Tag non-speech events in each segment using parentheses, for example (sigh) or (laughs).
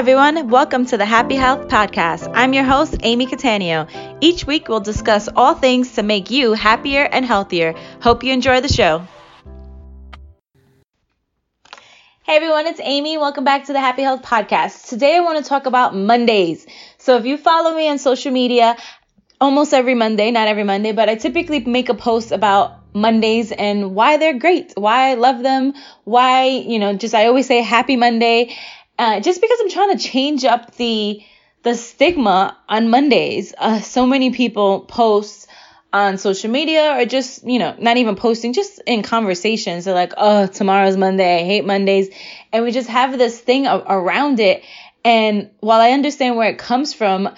everyone. Welcome to the Happy Health Podcast. I'm your host, Amy Catania. Each week, we'll discuss all things to make you happier and healthier. Hope you enjoy the show. Hey everyone, it's Amy. Welcome back to the Happy Health Podcast. Today, I want to talk about Mondays. So, if you follow me on social media, almost every Monday, not every Monday, but I typically make a post about Mondays and why they're great, why I love them, why, you know, just I always say happy Monday uh, just because I'm trying to change up the the stigma on Mondays. Uh, so many people post on social media or just, you know, not even posting, just in conversations. They're like, oh, tomorrow's Monday. I hate Mondays. And we just have this thing around it. And while I understand where it comes from,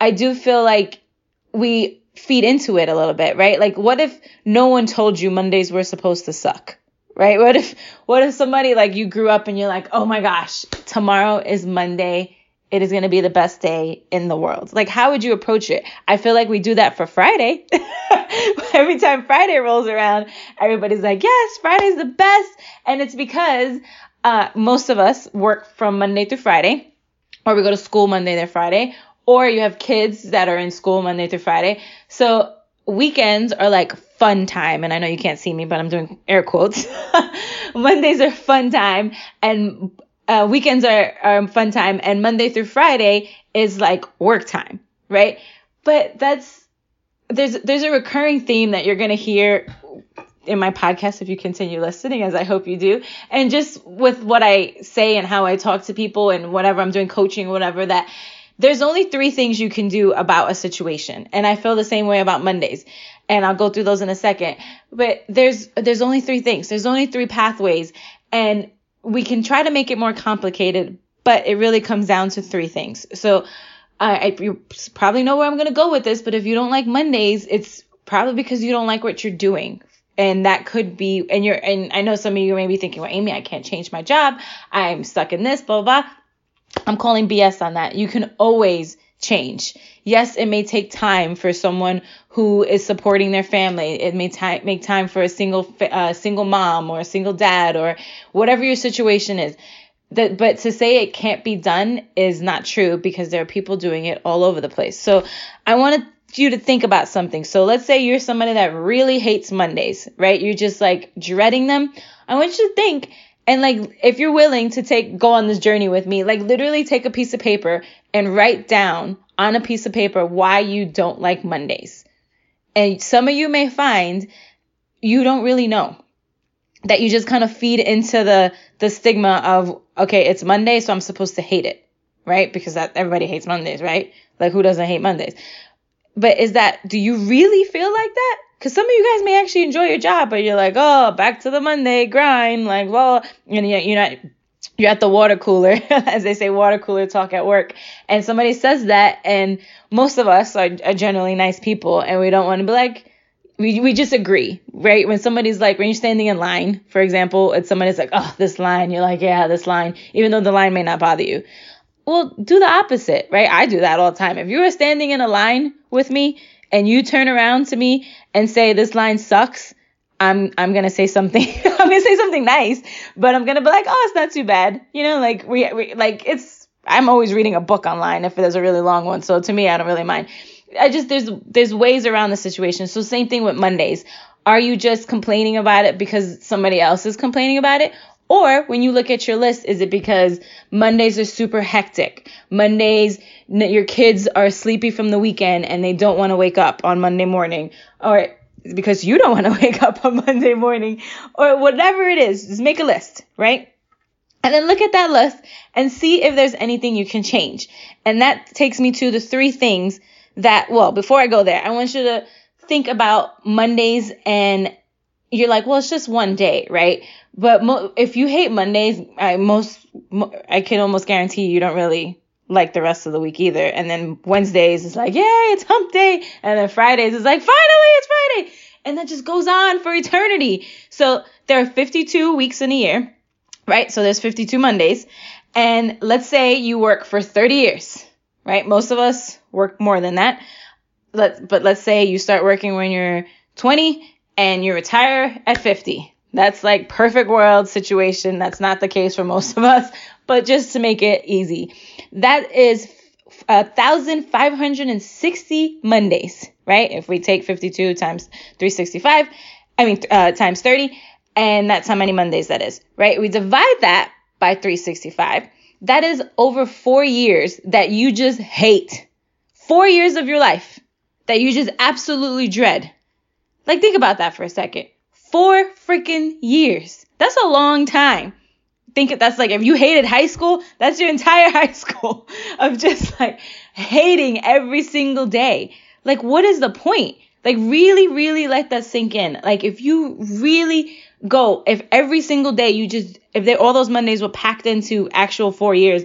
I do feel like we feed into it a little bit, right? Like, what if no one told you Mondays were supposed to suck? Right? What if what if somebody like you grew up and you're like, "Oh my gosh, tomorrow is Monday. It is going to be the best day in the world." Like how would you approach it? I feel like we do that for Friday. (laughs) Every time Friday rolls around, everybody's like, "Yes, Friday's the best." And it's because uh, most of us work from Monday through Friday, or we go to school Monday through Friday, or you have kids that are in school Monday through Friday. So weekends are like fun time and i know you can't see me but i'm doing air quotes (laughs) mondays are fun time and uh, weekends are, are fun time and monday through friday is like work time right but that's there's there's a recurring theme that you're going to hear in my podcast if you continue listening as i hope you do and just with what i say and how i talk to people and whatever i'm doing coaching whatever that there's only three things you can do about a situation. And I feel the same way about Mondays. And I'll go through those in a second. But there's there's only three things. There's only three pathways. And we can try to make it more complicated, but it really comes down to three things. So I, I you probably know where I'm gonna go with this, but if you don't like Mondays, it's probably because you don't like what you're doing and that could be and you're and i know some of you may be thinking well amy i can't change my job i'm stuck in this blah blah, blah. I'm calling BS on that. You can always change. Yes, it may take time for someone who is supporting their family. It may t- make time for a single uh, single mom or a single dad or whatever your situation is. That, but to say it can't be done is not true because there are people doing it all over the place. So I wanted you to think about something. So let's say you're somebody that really hates Mondays, right? You're just like dreading them. I want you to think and like, if you're willing to take, go on this journey with me, like literally take a piece of paper and write down on a piece of paper why you don't like Mondays. And some of you may find you don't really know that you just kind of feed into the, the stigma of, okay, it's Monday, so I'm supposed to hate it, right? Because that everybody hates Mondays, right? Like who doesn't hate Mondays? But is that, do you really feel like that? Because some of you guys may actually enjoy your job, but you're like, oh, back to the Monday grind. Like, well, and yet you're not, you're at the water cooler, (laughs) as they say, water cooler talk at work. And somebody says that, and most of us are, are generally nice people, and we don't want to be like, we, we just agree, right? When somebody's like, when you're standing in line, for example, and somebody's like, oh, this line, you're like, yeah, this line, even though the line may not bother you. Well, do the opposite, right? I do that all the time. If you are standing in a line with me and you turn around to me and say this line sucks, I'm I'm gonna say something. (laughs) I'm gonna say something nice, but I'm gonna be like, oh, it's not too bad. You know, like we, we like it's. I'm always reading a book online if there's a really long one, so to me, I don't really mind. I just there's there's ways around the situation. So same thing with Mondays. Are you just complaining about it because somebody else is complaining about it? Or when you look at your list, is it because Mondays are super hectic? Mondays, your kids are sleepy from the weekend and they don't want to wake up on Monday morning. Or because you don't want to (laughs) wake up on Monday morning. Or whatever it is, just make a list, right? And then look at that list and see if there's anything you can change. And that takes me to the three things that, well, before I go there, I want you to think about Mondays and you're like, well, it's just one day, right? But mo- if you hate Mondays, I most mo- I can almost guarantee you don't really like the rest of the week either. And then Wednesdays is like, yay, it's hump day. And then Fridays is like, finally, it's Friday. And that just goes on for eternity. So there are 52 weeks in a year, right? So there's 52 Mondays. And let's say you work for 30 years, right? Most of us work more than that. Let, but let's say you start working when you're 20 and you retire at 50. That's like perfect world situation. That's not the case for most of us. but just to make it easy, that is thousand five hundred and sixty Mondays, right? If we take 52 times 365, I mean uh, times 30, and that's how many Mondays that is, right? We divide that by 365. That is over four years that you just hate. Four years of your life that you just absolutely dread. Like, think about that for a second. Four freaking years. That's a long time. Think that's like if you hated high school, that's your entire (laughs) high school (laughs) of just like hating every single day. Like, what is the point? Like, really, really let that sink in. Like, if you really go, if every single day you just, if they, all those Mondays were packed into actual four years,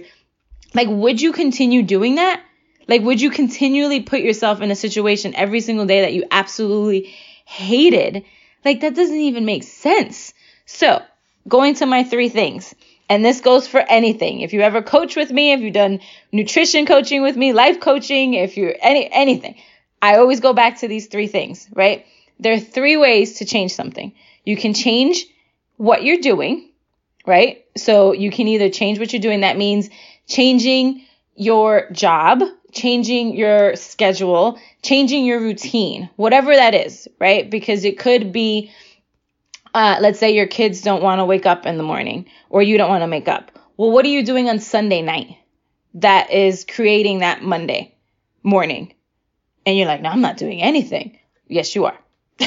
like, would you continue doing that? Like, would you continually put yourself in a situation every single day that you absolutely hated? Like, that doesn't even make sense. So, going to my three things. And this goes for anything. If you ever coach with me, if you've done nutrition coaching with me, life coaching, if you're any anything, I always go back to these three things, right? There are three ways to change something. You can change what you're doing, right? So you can either change what you're doing. That means changing your job, changing your schedule, changing your routine, whatever that is, right? Because it could be, uh, let's say your kids don't want to wake up in the morning or you don't want to make up. Well, what are you doing on Sunday night that is creating that Monday morning? And you're like, no, I'm not doing anything. Yes, you are. (laughs)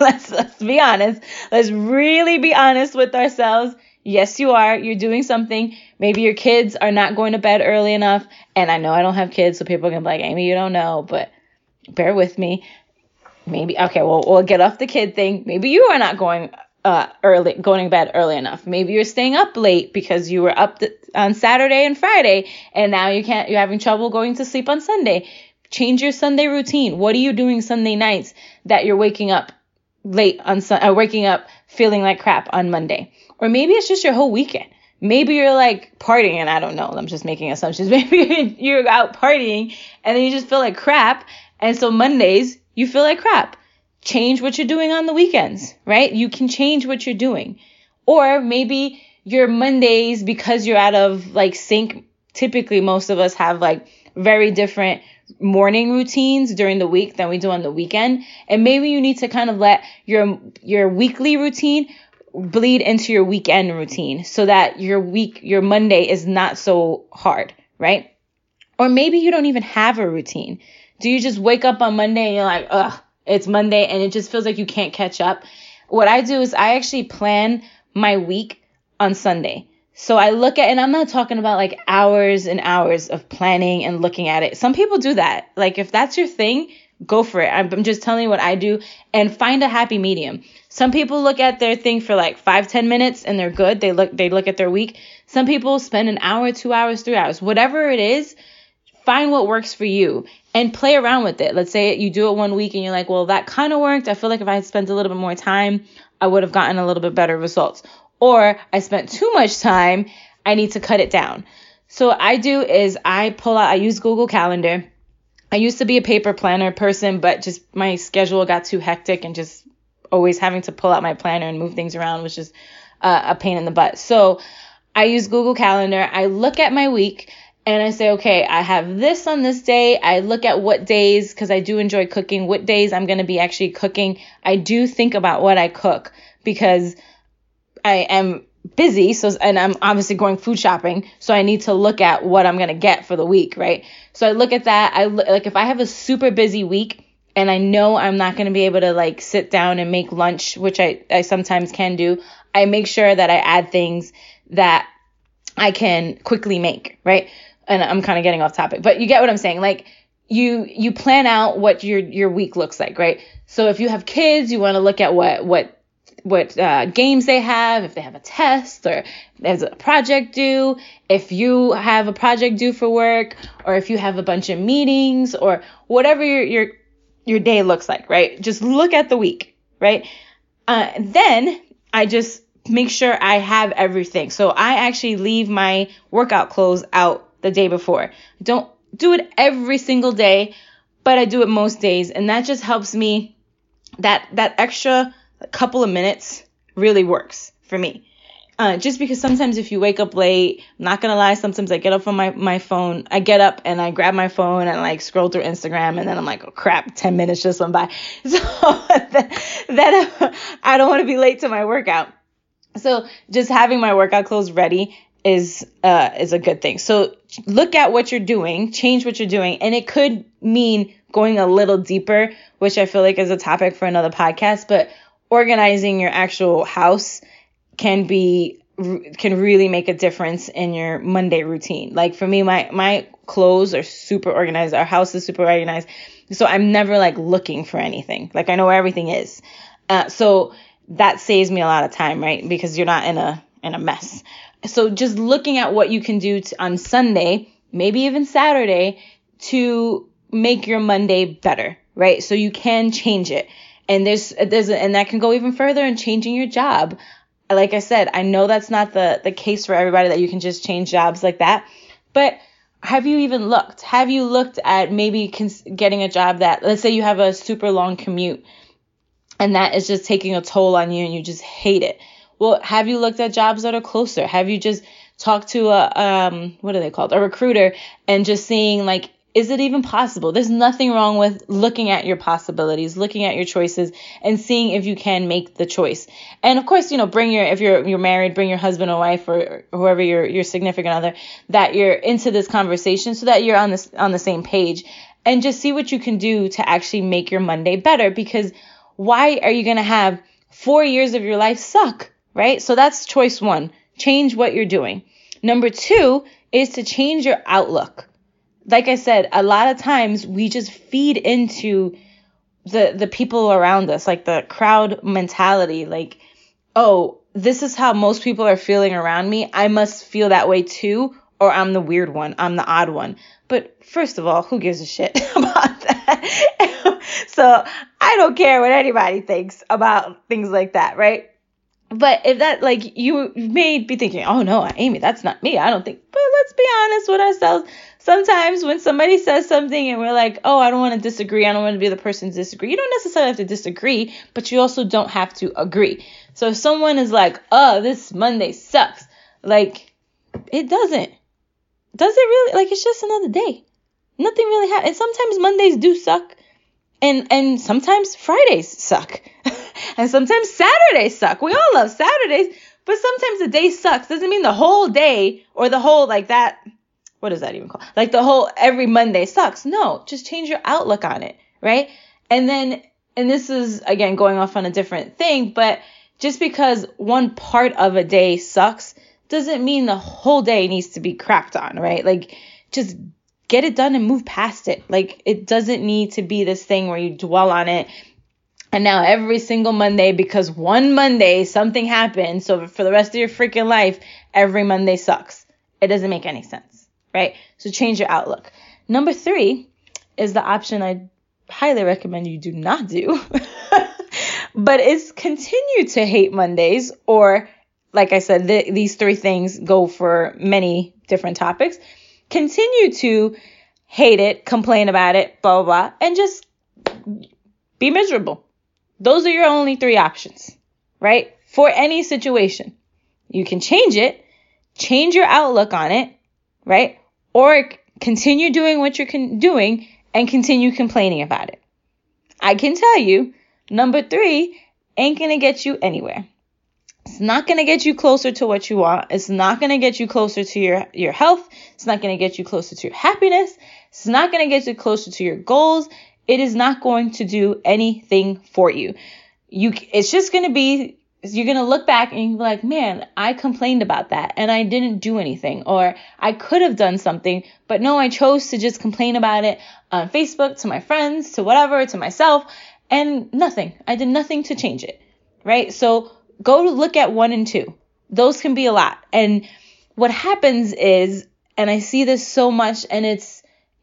let's, let's be honest. Let's really be honest with ourselves. Yes, you are. You're doing something. Maybe your kids are not going to bed early enough. And I know I don't have kids, so people can be like, Amy, you don't know, but bear with me. Maybe, okay, well, we'll get off the kid thing. Maybe you are not going uh, early, going to bed early enough. Maybe you're staying up late because you were up on Saturday and Friday, and now you can't. You're having trouble going to sleep on Sunday. Change your Sunday routine. What are you doing Sunday nights that you're waking up late on Sun, uh, waking up feeling like crap on Monday? Or maybe it's just your whole weekend. Maybe you're like partying, and I don't know. I'm just making assumptions. (laughs) Maybe you're out partying, and then you just feel like crap, and so Mondays you feel like crap. Change what you're doing on the weekends, right? You can change what you're doing. Or maybe your Mondays because you're out of like sync. Typically, most of us have like very different morning routines during the week than we do on the weekend. And maybe you need to kind of let your your weekly routine bleed into your weekend routine so that your week, your Monday is not so hard, right? Or maybe you don't even have a routine. Do you just wake up on Monday and you're like, ugh, it's Monday and it just feels like you can't catch up? What I do is I actually plan my week on Sunday. So I look at, and I'm not talking about like hours and hours of planning and looking at it. Some people do that. Like if that's your thing, go for it. I'm just telling you what I do and find a happy medium. Some people look at their thing for like five, ten minutes and they're good. They look, they look at their week. Some people spend an hour, two hours, three hours, whatever it is. Find what works for you and play around with it. Let's say you do it one week and you're like, well, that kind of worked. I feel like if I had spent a little bit more time, I would have gotten a little bit better results. Or I spent too much time. I need to cut it down. So what I do is I pull out, I use Google Calendar. I used to be a paper planner person, but just my schedule got too hectic and just always having to pull out my planner and move things around was just uh, a pain in the butt. So I use Google Calendar. I look at my week and I say, okay, I have this on this day. I look at what days, because I do enjoy cooking, what days I'm going to be actually cooking. I do think about what I cook because I am busy. So, and I'm obviously going food shopping. So I need to look at what I'm going to get for the week, right? So I look at that. I look, like if I have a super busy week, and I know I'm not going to be able to like sit down and make lunch, which I, I sometimes can do, I make sure that I add things that I can quickly make, right? And I'm kind of getting off topic, but you get what I'm saying. Like you you plan out what your your week looks like, right? So if you have kids, you want to look at what what what uh, games they have, if they have a test or there's a project due, if you have a project due for work, or if you have a bunch of meetings or whatever your your your day looks like, right? Just look at the week, right? Uh, then I just make sure I have everything. So I actually leave my workout clothes out the day before. Don't do it every single day, but I do it most days, and that just helps me. That that extra couple of minutes really works for me. Uh, just because sometimes if you wake up late, I'm not gonna lie, sometimes I get up on my, my phone, I get up and I grab my phone and like scroll through Instagram and then I'm like, oh crap, 10 minutes just went by. (laughs) So (laughs) then I don't want to be late to my workout. So just having my workout clothes ready is uh, is a good thing. So look at what you're doing, change what you're doing, and it could mean going a little deeper, which I feel like is a topic for another podcast. But organizing your actual house can be can really make a difference in your Monday routine. Like for me, my my clothes are super organized. Our house is super organized. So I'm never like looking for anything. Like I know where everything is. Uh, so that saves me a lot of time, right? Because you're not in a in a mess. So just looking at what you can do to, on Sunday, maybe even Saturday, to make your Monday better, right? So you can change it. And there's there's and that can go even further in changing your job like I said, I know that's not the, the case for everybody that you can just change jobs like that. But have you even looked? Have you looked at maybe cons- getting a job that, let's say you have a super long commute and that is just taking a toll on you and you just hate it? Well, have you looked at jobs that are closer? Have you just talked to a, um, what are they called? A recruiter and just seeing like, is it even possible? There's nothing wrong with looking at your possibilities, looking at your choices and seeing if you can make the choice. And of course, you know, bring your if you're you're married, bring your husband or wife or whoever your your significant other that you're into this conversation so that you're on this on the same page and just see what you can do to actually make your Monday better because why are you going to have 4 years of your life suck, right? So that's choice 1. Change what you're doing. Number 2 is to change your outlook like I said, a lot of times we just feed into the the people around us, like the crowd mentality, like, oh, this is how most people are feeling around me. I must feel that way too, or I'm the weird one, I'm the odd one. But first of all, who gives a shit (laughs) about that? (laughs) so I don't care what anybody thinks about things like that, right? But if that like you may be thinking, oh no, Amy, that's not me. I don't think. But let's be honest with ourselves sometimes when somebody says something and we're like, oh, I don't want to disagree, I don't want to be the person to disagree, you don't necessarily have to disagree, but you also don't have to agree. So if someone is like, oh, this Monday sucks, like, it doesn't. Does it really? Like, it's just another day. Nothing really happens. And sometimes Mondays do suck. And, and sometimes Fridays suck. (laughs) and sometimes Saturdays suck. We all love Saturdays, but sometimes the day sucks. Doesn't mean the whole day or the whole, like, that what is that even called? Like the whole every Monday sucks. No, just change your outlook on it, right? And then, and this is again going off on a different thing, but just because one part of a day sucks doesn't mean the whole day needs to be crapped on, right? Like just get it done and move past it. Like it doesn't need to be this thing where you dwell on it. And now every single Monday, because one Monday something happened, so for the rest of your freaking life, every Monday sucks. It doesn't make any sense right? So change your outlook. Number three is the option I highly recommend you do not do, (laughs) but it's continue to hate Mondays or like I said, th- these three things go for many different topics. Continue to hate it, complain about it, blah, blah, blah, and just be miserable. Those are your only three options, right? For any situation. You can change it, change your outlook on it, right? Or continue doing what you're con- doing and continue complaining about it. I can tell you, number three ain't gonna get you anywhere. It's not gonna get you closer to what you want. It's not gonna get you closer to your, your health. It's not gonna get you closer to your happiness. It's not gonna get you closer to your goals. It is not going to do anything for you. You, it's just gonna be you're going to look back and you're like, man, I complained about that and I didn't do anything. Or I could have done something, but no, I chose to just complain about it on Facebook to my friends, to whatever, to myself, and nothing. I did nothing to change it. Right? So go to look at one and two. Those can be a lot. And what happens is, and I see this so much and it's,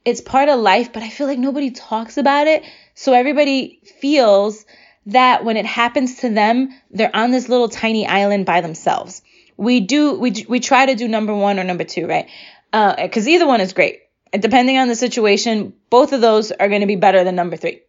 it's part of life, but I feel like nobody talks about it. So everybody feels that when it happens to them, they're on this little tiny island by themselves. We do, we, we try to do number one or number two, right? Uh, cause either one is great. Depending on the situation, both of those are going to be better than number three.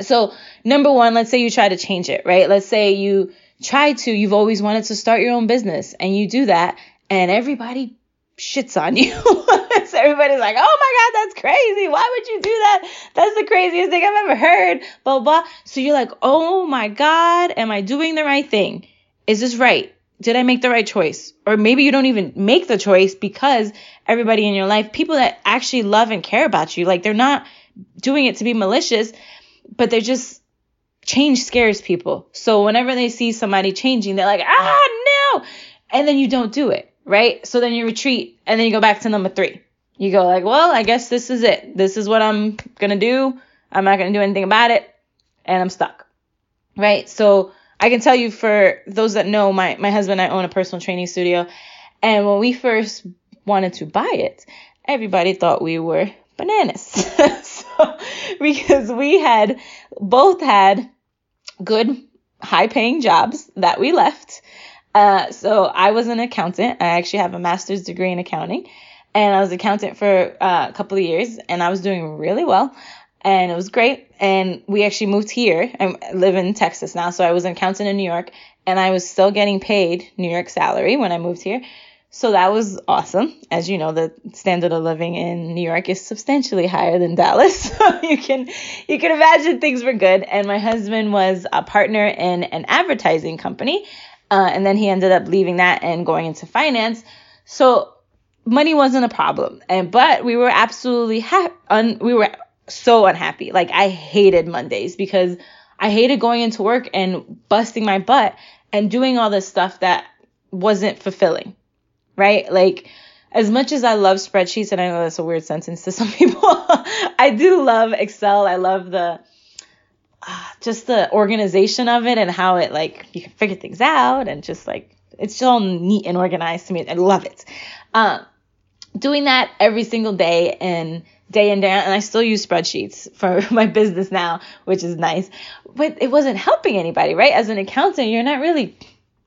So number one, let's say you try to change it, right? Let's say you try to, you've always wanted to start your own business and you do that and everybody shits on you. (laughs) everybody's like, oh my God, that's crazy. Why would you do that? That's the craziest thing I've ever heard. Blah, blah. So you're like, oh my God, am I doing the right thing? Is this right? Did I make the right choice? Or maybe you don't even make the choice because everybody in your life, people that actually love and care about you, like they're not doing it to be malicious, but they're just change scares people. So whenever they see somebody changing, they're like, ah, no. And then you don't do it, right? So then you retreat and then you go back to number three. You go like, well, I guess this is it. This is what I'm going to do. I'm not going to do anything about it. And I'm stuck, right? So I can tell you for those that know, my, my husband and I own a personal training studio. And when we first wanted to buy it, everybody thought we were bananas. (laughs) so, because we had both had good high paying jobs that we left. Uh, so I was an accountant. I actually have a master's degree in accounting and I was accountant for uh, a couple of years and I was doing really well and it was great. And we actually moved here. I live in Texas now. So I was an accountant in New York and I was still getting paid New York salary when I moved here. So that was awesome. As you know, the standard of living in New York is substantially higher than Dallas. (laughs) So you can you can imagine things were good. And my husband was a partner in an advertising company. Uh, and then he ended up leaving that and going into finance. So money wasn't a problem. And but we were absolutely happy. Un- we were so unhappy. Like I hated Mondays because I hated going into work and busting my butt and doing all this stuff that wasn't fulfilling right? Like, as much as I love spreadsheets, and I know that's a weird sentence to (laughs) some people, I do love Excel. I love the uh, (sighs) just the organization of it and how it like you can figure things out and just like it's all neat and organized to me. I love it. Um, doing that every single day and day in day out, and I still use spreadsheets for (laughs) my business now, which is nice. But it wasn't helping anybody, right? As an accountant, you're not really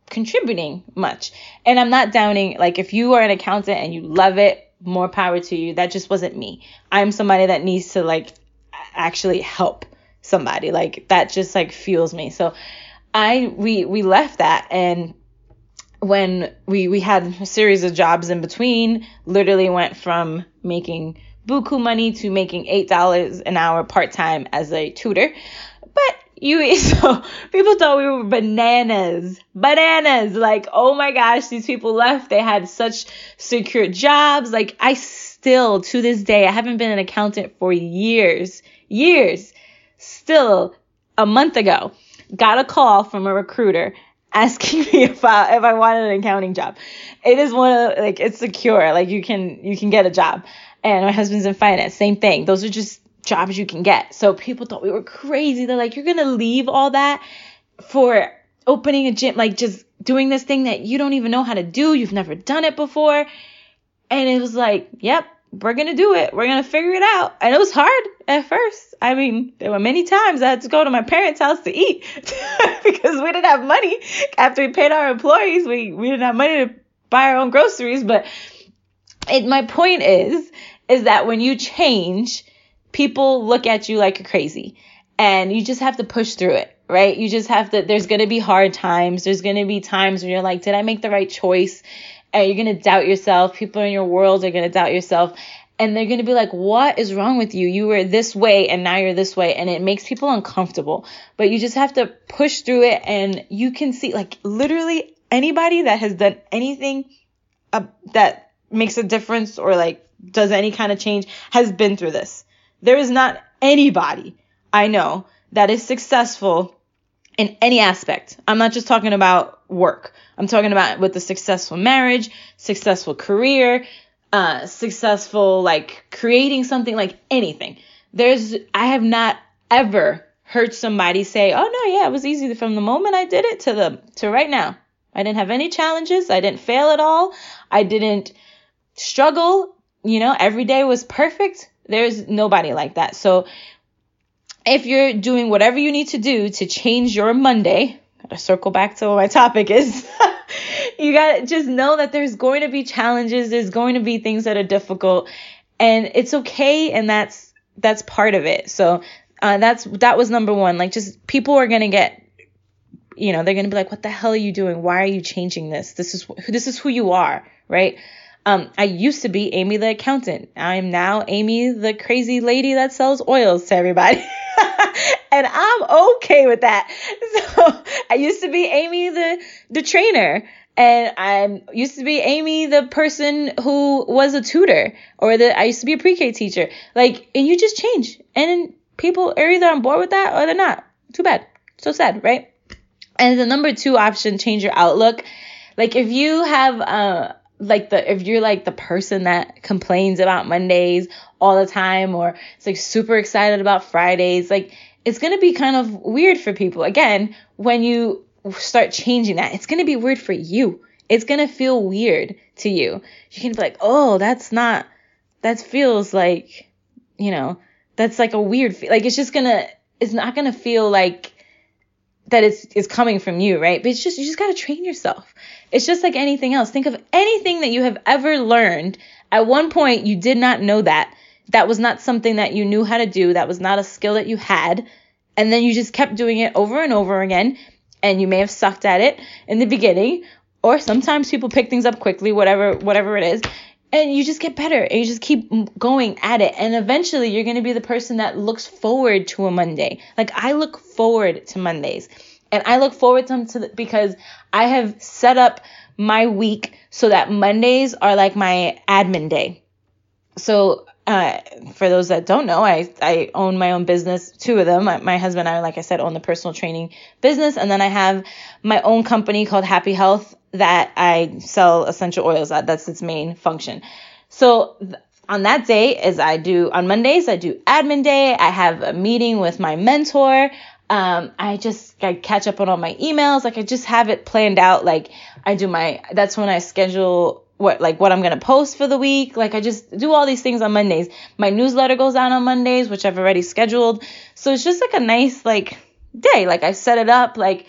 contributing much. And I'm not downing, like, if you are an accountant and you love it, more power to you. That just wasn't me. I'm somebody that needs to, like, actually help somebody. Like, that just, like, fuels me. So, I, we, we left that and when we, we had a series of jobs in between, literally went from making buku money to making $8 an hour part time as a tutor. But you (laughs) so people thought we were bananas. Bananas! Like oh my gosh these people left. They had such secure jobs. Like i still to this day i haven't been an accountant for years years. Still a month ago got a call from a recruiter asking (laughs) me I if I wanted an accounting job. It is one of like it's secure. Like you can you can get a job. And my husband's in finance, same thing. Those are just jobs you can get. So people thought we were crazy. They're like, you're to leave all that for opening a gym, like just doing this thing that you don't even know how to do. You've never done it before. And it was like, yep, we're to do it. We're to figure it out. And it was hard at first. I mean, there were many times I had to go to my parents' house to eat (laughs) because we didn't have money. After we paid our employees, we, we didn't have money to buy our own groceries. But it, my point is, is that when you change, people look at you like you're crazy and you just have to push through it, right? You just have to, there's going to be hard times. There's going to be times when you're like, did I make the right choice? And you're going to doubt yourself. People in your world are going to doubt yourself. And they're going to be like, what is wrong with you? You were this way and now you're this way. And it makes people uncomfortable. But you just have to push through it. And you can see, like, literally anybody that has done anything uh, that makes a difference or like does any kind of change has been through this there is not anybody I know that is successful in any aspect. I'm not just talking about work. I'm talking about with a successful marriage, successful career, uh, successful like creating something like anything. There's I have not ever heard somebody say, "Oh no, yeah, it was easy from the moment I did it to the to right now. I didn't have any challenges. I didn't fail at all. I didn't struggle. You know, every day was perfect. There's nobody like that. So if you're doing whatever you need to do to change your Monday, gotta circle back to what my topic is. (laughs) you gotta just know that there's going to be challenges, there's going to be things that are difficult, and it's okay, and that's that's part of it. So uh, that's that was number one. Like just people are gonna get you know, they're to be like, what the hell are you doing? Why are you changing this? This is, this is who you are, right? Um, I used to be Amy the accountant. I'm now Amy the crazy lady that sells oils to everybody. (laughs) (laughs) and I'm okay with that. (laughs) So I used to be Amy the the trainer. And I used to be Amy, the person who was a tutor, or the I used to be a pre-K teacher. Like, and you just change, and people are either on board with that or they're not. Too bad. So sad, right? And the number two option, change your outlook. Like, if you have uh like the if you're like the person that complains about Mondays all the time or it's like super excited about Fridays, like it's going to be kind of weird for people. Again, when you start changing that, it's going to be weird for you. It's going to feel weird to you. You can be like, "Oh, that's not that feels like, you know, that's like a weird like it's just going to it's not going to feel like that it's, it's coming from you, right? But it's just, you just got to train yourself. It's just like anything else. Think of anything that you have ever learned. At one point, you did not know that. That was not something that you knew how to do. That was not a skill that you had. And then you just kept doing it over and over again. And you may have sucked at it in the beginning, or sometimes people pick things up quickly, whatever, whatever it is and you just get better. And you just keep going at it. And eventually you're going to be the person that looks forward to a monday. Like i look forward to mondays. And i look forward to them to the, because i have set up my week so that mondays are like my admin day. So uh, for those that don't know, I, I own my own business, two of them. My, my husband and I, like I said, own the personal training business. And then I have my own company called Happy Health that I sell essential oils at. That's its main function. So on that day, as I do on Mondays, I do admin day. I have a meeting with my mentor. Um, I just I catch up on all my emails. Like I just have it planned out. Like I do my, that's when I schedule what like what I'm gonna post for the week. Like I just do all these things on Mondays. My newsletter goes out on Mondays, which I've already scheduled. So it's just like a nice like day. Like I set it up. Like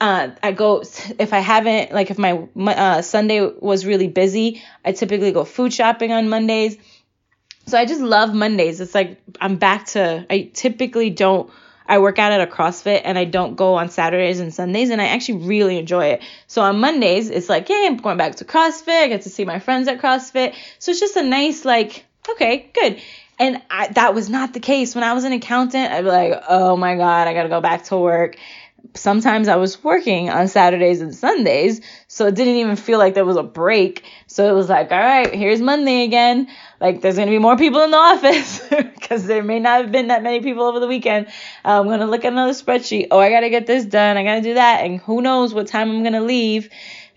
uh, I go if I haven't like if my uh, Sunday was really busy, I typically go food shopping on Mondays. So I just love Mondays. It's like I'm back to I typically don't I work out at a CrossFit and I don't go on Saturdays and Sundays and I actually really enjoy it. So on Mondays it's like, hey, I'm going back to CrossFit, I get to see my friends at CrossFit. So it's just a nice like, okay, good. And I, that was not the case when I was an accountant. I'd be like, oh my God, I got to go back to work sometimes I was working on Saturdays and Sundays, so it didn't even feel like there was a break. So it was like, all right, here's Monday again. Like there's gonna be more people in the (laughs) office because there may not have been that many people over the weekend. Uh, I'm gonna look at another spreadsheet. Oh, I gotta get this done. I gotta do that, and who knows what time I'm gonna leave.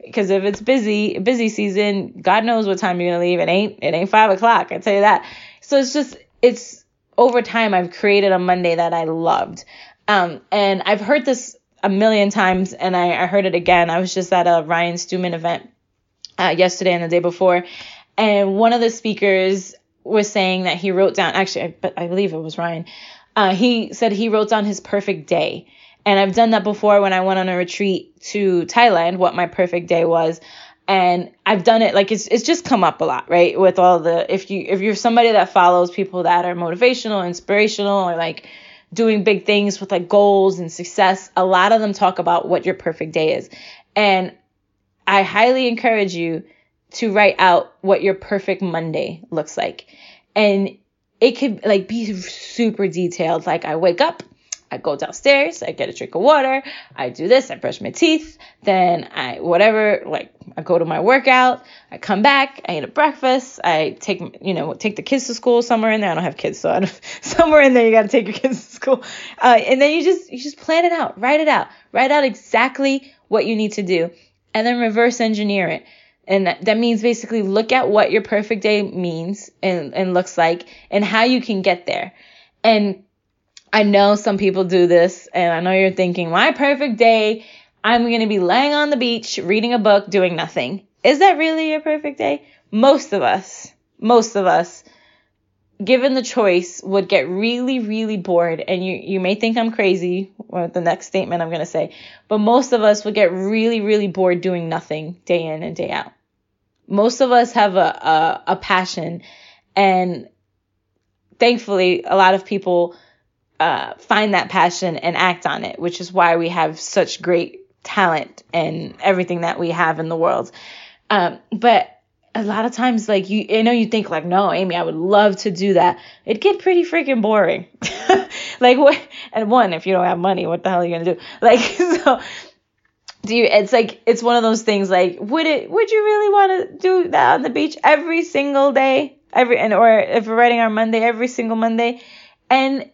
Because if it's busy, busy season, God knows what time you're gonna leave. It ain't, it ain't five o'clock. I tell you that. So it's just, it's over time. I've created a Monday that I loved. Um, and I've heard this a million times, and I, I heard it again. I was just at a Ryan Stewman event uh, yesterday and the day before, and one of the speakers was saying that he wrote down. Actually, I, I believe it was Ryan. Uh, he said he wrote down his perfect day. And I've done that before when I went on a retreat to Thailand, what my perfect day was. And I've done it like it's it's just come up a lot, right? With all the if you if you're somebody that follows people that are motivational, inspirational, or like doing big things with like goals and success, a lot of them talk about what your perfect day is. And I highly encourage you to write out what your perfect Monday looks like. And it could like be super detailed. Like I wake up, I go downstairs, I get a drink of water, I do this, I brush my teeth, then I whatever, like I go to my workout, I come back, I eat a breakfast, I take you know take the kids to school somewhere in there. I don't have kids, so I don't, (laughs) somewhere in there you got to take your kids to school, uh, and then you just you just plan it out, write it out, write out exactly what you need to do, and then reverse engineer it. And that, that means basically look at what your perfect day means and, and looks like and how you can get there. And I know some people do this, and I know you're thinking, my perfect day, I'm going to be laying on the beach, reading a book, doing nothing. Is that really your perfect day? Most of us, most of us, given the choice, would get really, really bored. And you, you may think I'm crazy, or the next statement I'm going to say, but most of us would get really, really bored doing nothing day in and day out. Most of us have a, a, a passion, and thankfully, a lot of people uh, find that passion and act on it, which is why we have such great talent and everything that we have in the world. Um, but a lot of times, like you, I know you think like, no, Amy, I would love to do that. It'd get pretty freaking boring. (laughs) like what? And one, if you don't have money, what the hell are you gonna do? (laughs) Like (laughs) so. Do you? It's like it's one of those things. Like, would it? Would you really want to do that on the beach every single day? Every and or if we're writing on Monday, every single Monday, and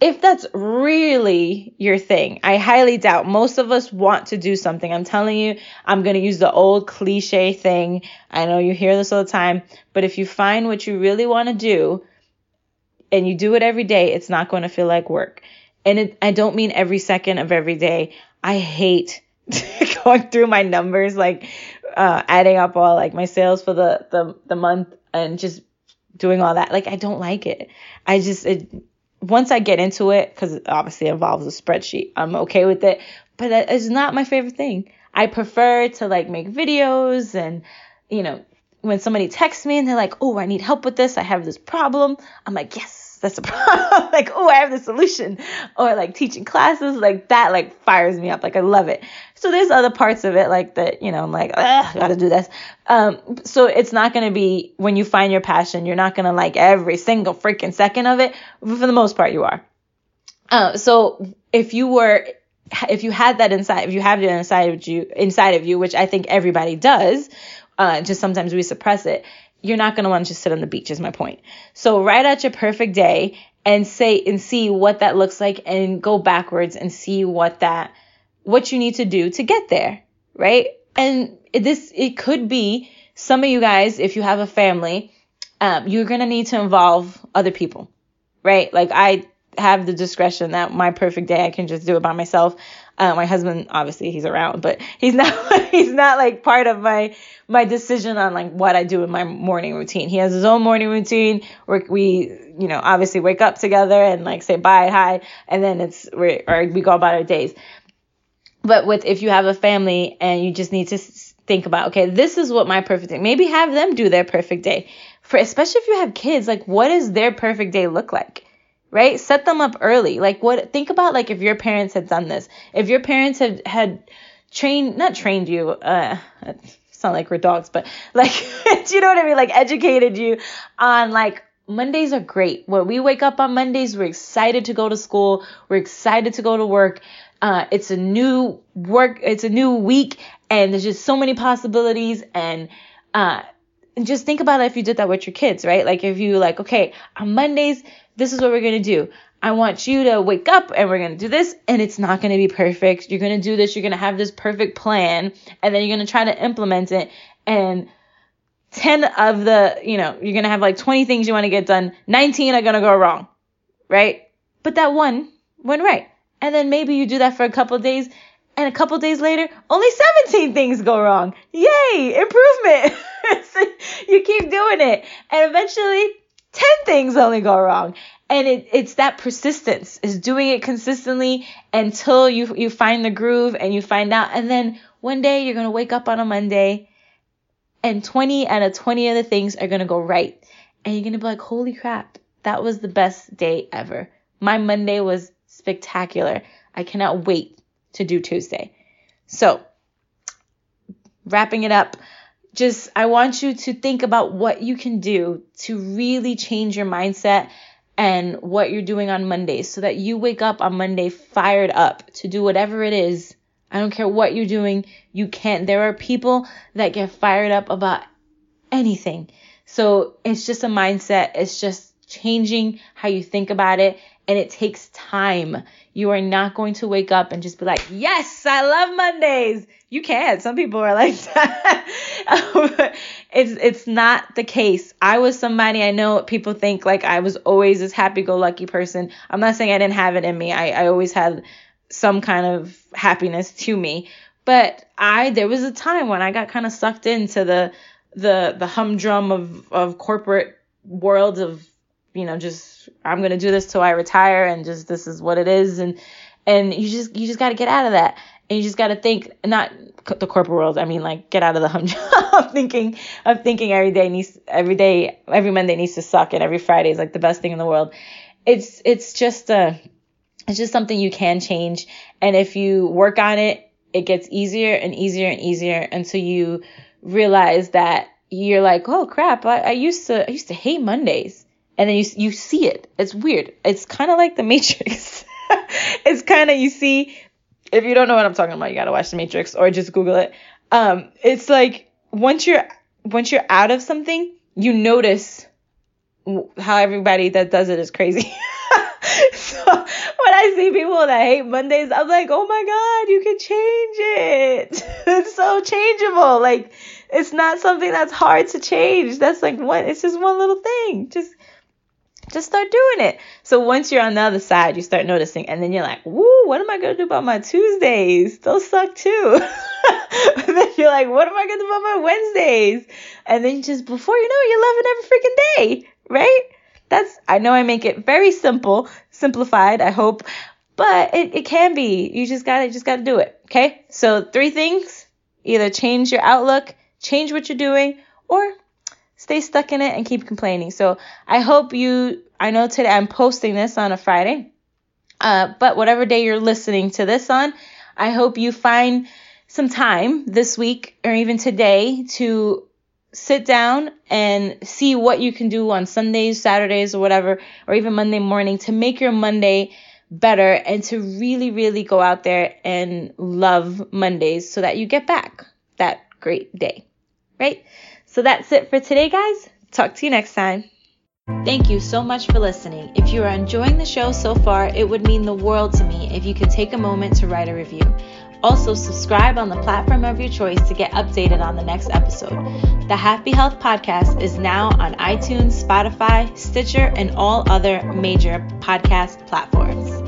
if that's really your thing, I highly doubt most of us want to do something. I'm telling you, I'm going to use the old cliche thing. I know you hear this all the time, but if you find what you really want to do and you do it every day, it's not going to feel like work. And it, I don't mean every second of every day. I hate (laughs) going through my numbers, like uh, adding up all like my sales for the, the, the month and just doing all that. Like, I don't like it. I just, it, once I get into it, because it obviously involves a spreadsheet, I'm okay with it. But it's not my favorite thing. I prefer to like make videos and, you know, when somebody texts me and they're like, oh, I need help with this, I have this problem, I'm like, yes, that's a problem. like, oh, I have the solution. Or like teaching classes, like that, like fires me up. Like I love it. So there's other parts of it, like that, you know, I'm like, I gotta do this. Um, so it's not gonna be when you find your passion, you're not gonna like every single freaking second of it. But for the most part, you are. Uh, so if you were if you had that inside, if you have it inside of you, inside of you, which I think everybody does, uh, just sometimes we suppress it you're not going to want to just sit on the beach is my point. So write out your perfect day and say and see what that looks like and go backwards and see what that what you need to do to get there, right? And this it could be some of you guys if you have a family, um, you're going to need to involve other people, right? Like I have the discretion that my perfect day I can just do it by myself. Uh, my husband, obviously, he's around, but he's (laughs) not he's not like part of my my decision on like what I do in my morning routine. He has his own morning routine where we, you know, obviously wake up together and like say bye, hi, and then it's we or we go about our days. But with if you have a family and you just need to think about, okay, this is what my perfect day. Maybe have them do their perfect day. For especially if you have kids, like what does their perfect day look like? Right? Set them up early. Like what think about like if your parents had done this. If your parents had had trained not trained you, uh it's not like we're dogs, but like (laughs) you know what I mean? Like educated you on like Mondays are great. When we wake up on Mondays, we're excited to go to school. We're excited to go to work. Uh, it's a new work. It's a new week, and there's just so many possibilities. And uh, and just think about it if you did that with your kids, right? Like if you like, okay, on Mondays, this is what we're gonna do. I want you to wake up and we're gonna do this, and it's not gonna be perfect. You're gonna do this, you're gonna have this perfect plan, and then you're gonna try to implement it. And 10 of the, you know, you're gonna have like 20 things you wanna get done, 19 are gonna go wrong, right? But that one went right. And then maybe you do that for a couple days, and a couple days later, only 17 things go wrong. Yay, improvement. (laughs) so you keep doing it, and eventually 10 things only go wrong. And it, it's that persistence is doing it consistently until you, you find the groove and you find out. And then one day you're going to wake up on a Monday and 20 out of 20 of the things are going to go right. And you're going to be like, holy crap, that was the best day ever. My Monday was spectacular. I cannot wait to do Tuesday. So, wrapping it up, just I want you to think about what you can do to really change your mindset and what you're doing on Mondays so that you wake up on Monday fired up to do whatever it is. I don't care what you're doing, you can't. There are people that get fired up about anything. So it's just a mindset. It's just changing how you think about it and it takes time. You are not going to wake up and just be like, yes, I love Mondays. You can't. Some people are like (laughs) that. (laughs) it's it's not the case. I was somebody I know people think like I was always this happy go lucky person. I'm not saying I didn't have it in me. I, I always had some kind of happiness to me. But I there was a time when I got kind of sucked into the the the humdrum of of corporate world of you know just I'm gonna do this till I retire and just this is what it is. And and you just you just got to get out of that. And you just got to think not the corporate world i mean like get out of the humdrum (laughs) of thinking of thinking every day needs every day every monday needs to suck and every friday is like the best thing in the world. It's it's just a it's just something you can change. And if you work on it it gets easier and easier and easier until you realize that you're like, oh crap, I, I used to I used to hate Mondays, and then you you see it. It's weird. It's kind of like the Matrix. (laughs) it's kind of you see. If you don't know what I'm talking about, you gotta watch the Matrix or just Google it. Um, it's like once you're once you're out of something, you notice how everybody that does it is crazy. (laughs) so when I see people that hate Mondays, I'm like, oh my God, you can change it. (laughs) it's so changeable. Like, it's not something that's hard to change. That's like one, it's just one little thing. Just, just start doing it. So once you're on the other side, you start noticing, and then you're like, woo, what am I gonna do about my Tuesdays? Those suck too. (laughs) then you're like, what am I gonna do about my Wednesdays? And then just before you know it, you're loving every freaking day, right? That's I know I make it very simple, simplified, I hope, but it, it can be. You just gotta just gotta do it. Okay? So three things. Either change your outlook, change what you're doing, or stay stuck in it and keep complaining. So I hope you I know today I'm posting this on a Friday. Uh, but whatever day you're listening to this on, I hope you find some time this week or even today to sit down and see what you can do on Sundays, Saturdays, or whatever, or even Monday morning to make your Monday better and to really, really go out there and love Mondays so that you get back that great day, right? So that's it for today, guys. Talk to you next time. Thank you so much for listening. If you are enjoying the show so far, it would mean the world to me if you could take a moment to write a review. Also, subscribe on the platform of your choice to get updated on the next episode. The Happy Health Podcast is now on iTunes, Spotify, Stitcher, and all other major podcast platforms.